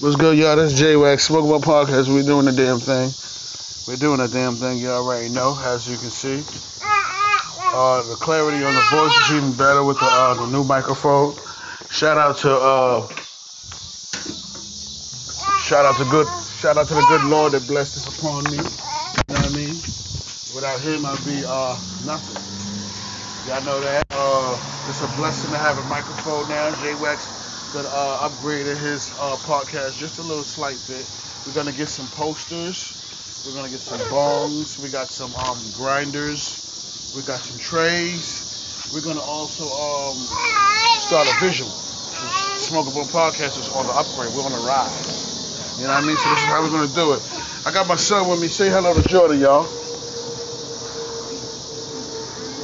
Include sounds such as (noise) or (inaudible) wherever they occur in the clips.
What's good, y'all? This is J Wax, Smoke About Podcast. We're doing the damn thing. We're doing the damn thing, Y'all already know, as you can see. Uh, the clarity on the voice is even better with the, uh, the new microphone. Shout out to uh, shout out to good shout out to the good Lord that blessed this upon me. You know what I mean? Without him I'd be uh nothing. Y'all know that. Uh, it's a blessing to have a microphone now. J That uh, upgraded his uh, podcast just a little slight bit. We're gonna get some posters. We're gonna get some bongs. We got some um, grinders. We got some trays. We're gonna also um, start a visual. Smokable podcast is on the upgrade. We're on the ride. You know what I mean? So this is how we're gonna do it. I got my son with me. Say hello to Jordan, y'all.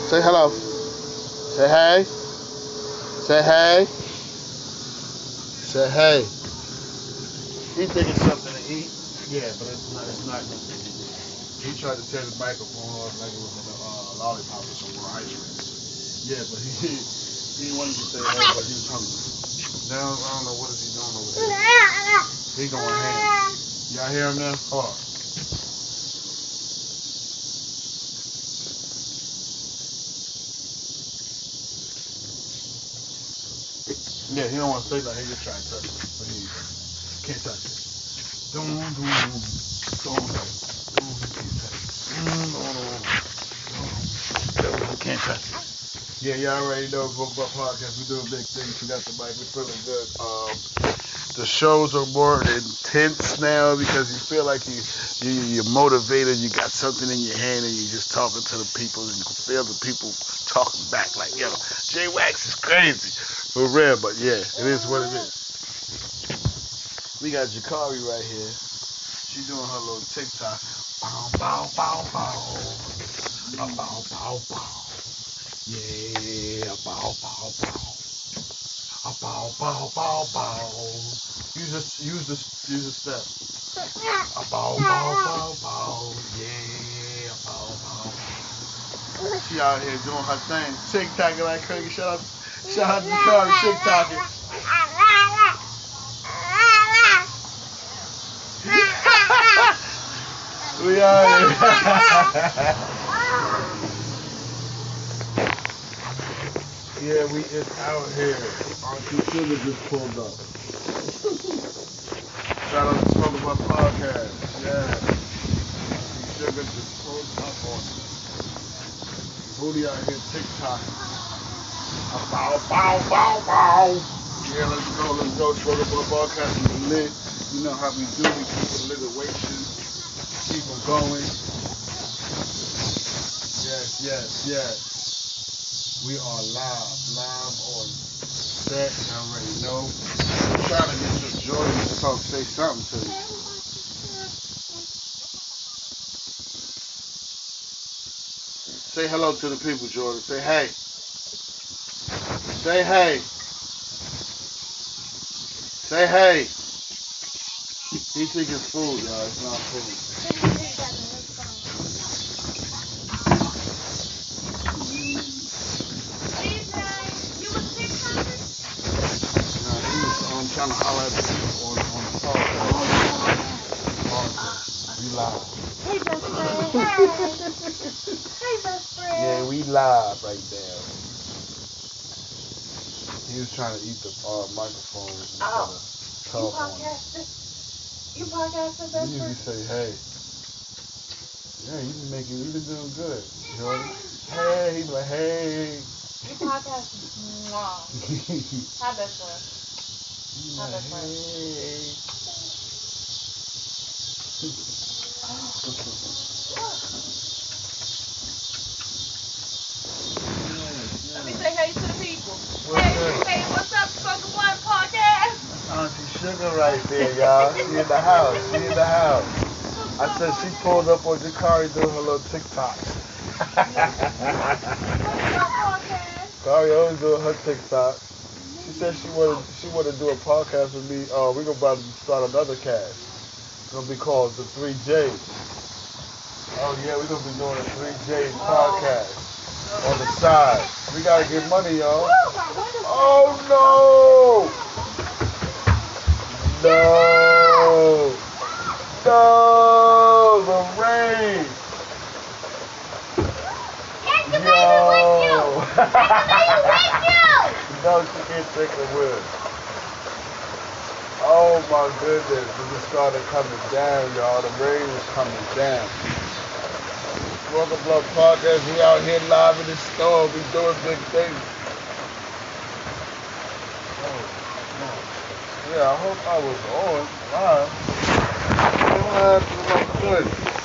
Say hello. Say hey. Say hey. Say hey. He thinking something to eat. Yeah, but it's not. It's not. He tried to tear the microphone off like it was in a uh, lollipop or some more ice cream. Yeah, but he (laughs) he wanted to say hey, but he was hungry. Now I don't know what is he doing over there. He going ham. Y'all hear him now? Hold on. Yeah, he don't want to say that. He just trying to touch it, but he can't touch it. Don't, don't, don't, don't, can't touch it. Yeah, y'all already know Book Up Podcast. We doing big things. We got the mic. We feeling good. Um, the shows are more intense now because you feel like you, you you're motivated. You got something in your hand and you're just talking to the people and you can feel the people talking back like, yo, J Wax is crazy. For real, but yeah, it is what it is. We got Jakari right here. She doing her little TikTok. Bow, bow, bow, bow. Bow, bow, bow. Yeah, bow, bow, bow. Bow, bow, bow, bow. Use this, use this, use this step. Bow, bow, bow, bow. Yeah, bow, bow. She out here doing her thing. TikToking like crazy. Shout out Shout out to Jakari TikToking. we are (laughs) Yeah, we is out here. Auntie Sugar just pulled up. (laughs) Shout out to Smoke of My Podcast. Yeah. Sugar just pulled up on us. Booty out here TikTok. Bow, bow, bow, bow. Yeah, let's go, let's go. Smoke My Podcast is lit. You know how we do. We keep the alliteration. Keep them going. Yes, yes, yes. We are live, live on set. You already know. I'm trying to get your Jordan to talk, say something to you. Say hello to the people, Jordan. Say hey. Say hey. Say hey. He think it's food, y'all. It's not food. Nah, he was um, trying to holler at the people on, on the phone. We live. Hey, best friend. Hey, (laughs) best friend. Yeah, we live right there. He was trying to eat the uh, microphone Oh. You talk on it. podcasting? You podcasting, best You usually friend? say, hey. Yeah, you been making, you been doing good. Jordan. (laughs) Hey, he be like, hey. You? Mwah. (laughs) He Hi, best friend. right. hey. Let me say hey to the people. What's hey, good? hey, what's up, Spoken One Podcast? Auntie Sugar right there, y'all. She in the house. She in the house. I said she pulled up on Jakari doing her little TikTok. (laughs) Spoken One Podcast. Kari always doing her TikTok. She said she wanted she wanted to do a podcast with me. Uh, we're gonna about to start another cast. It's gonna be called the Three J's. Oh yeah, we're gonna be doing a Three J's podcast on the side. We gotta get money, y'all. No! No! The rain! No. no, she can't take the wind. Oh my goodness, it just started coming down, y'all. The rain was coming down. Welcome to Blood Podcast. We out here live in the storm. We doing big things. Oh, no. Yeah, I hope I was on live. What happened to my goodness?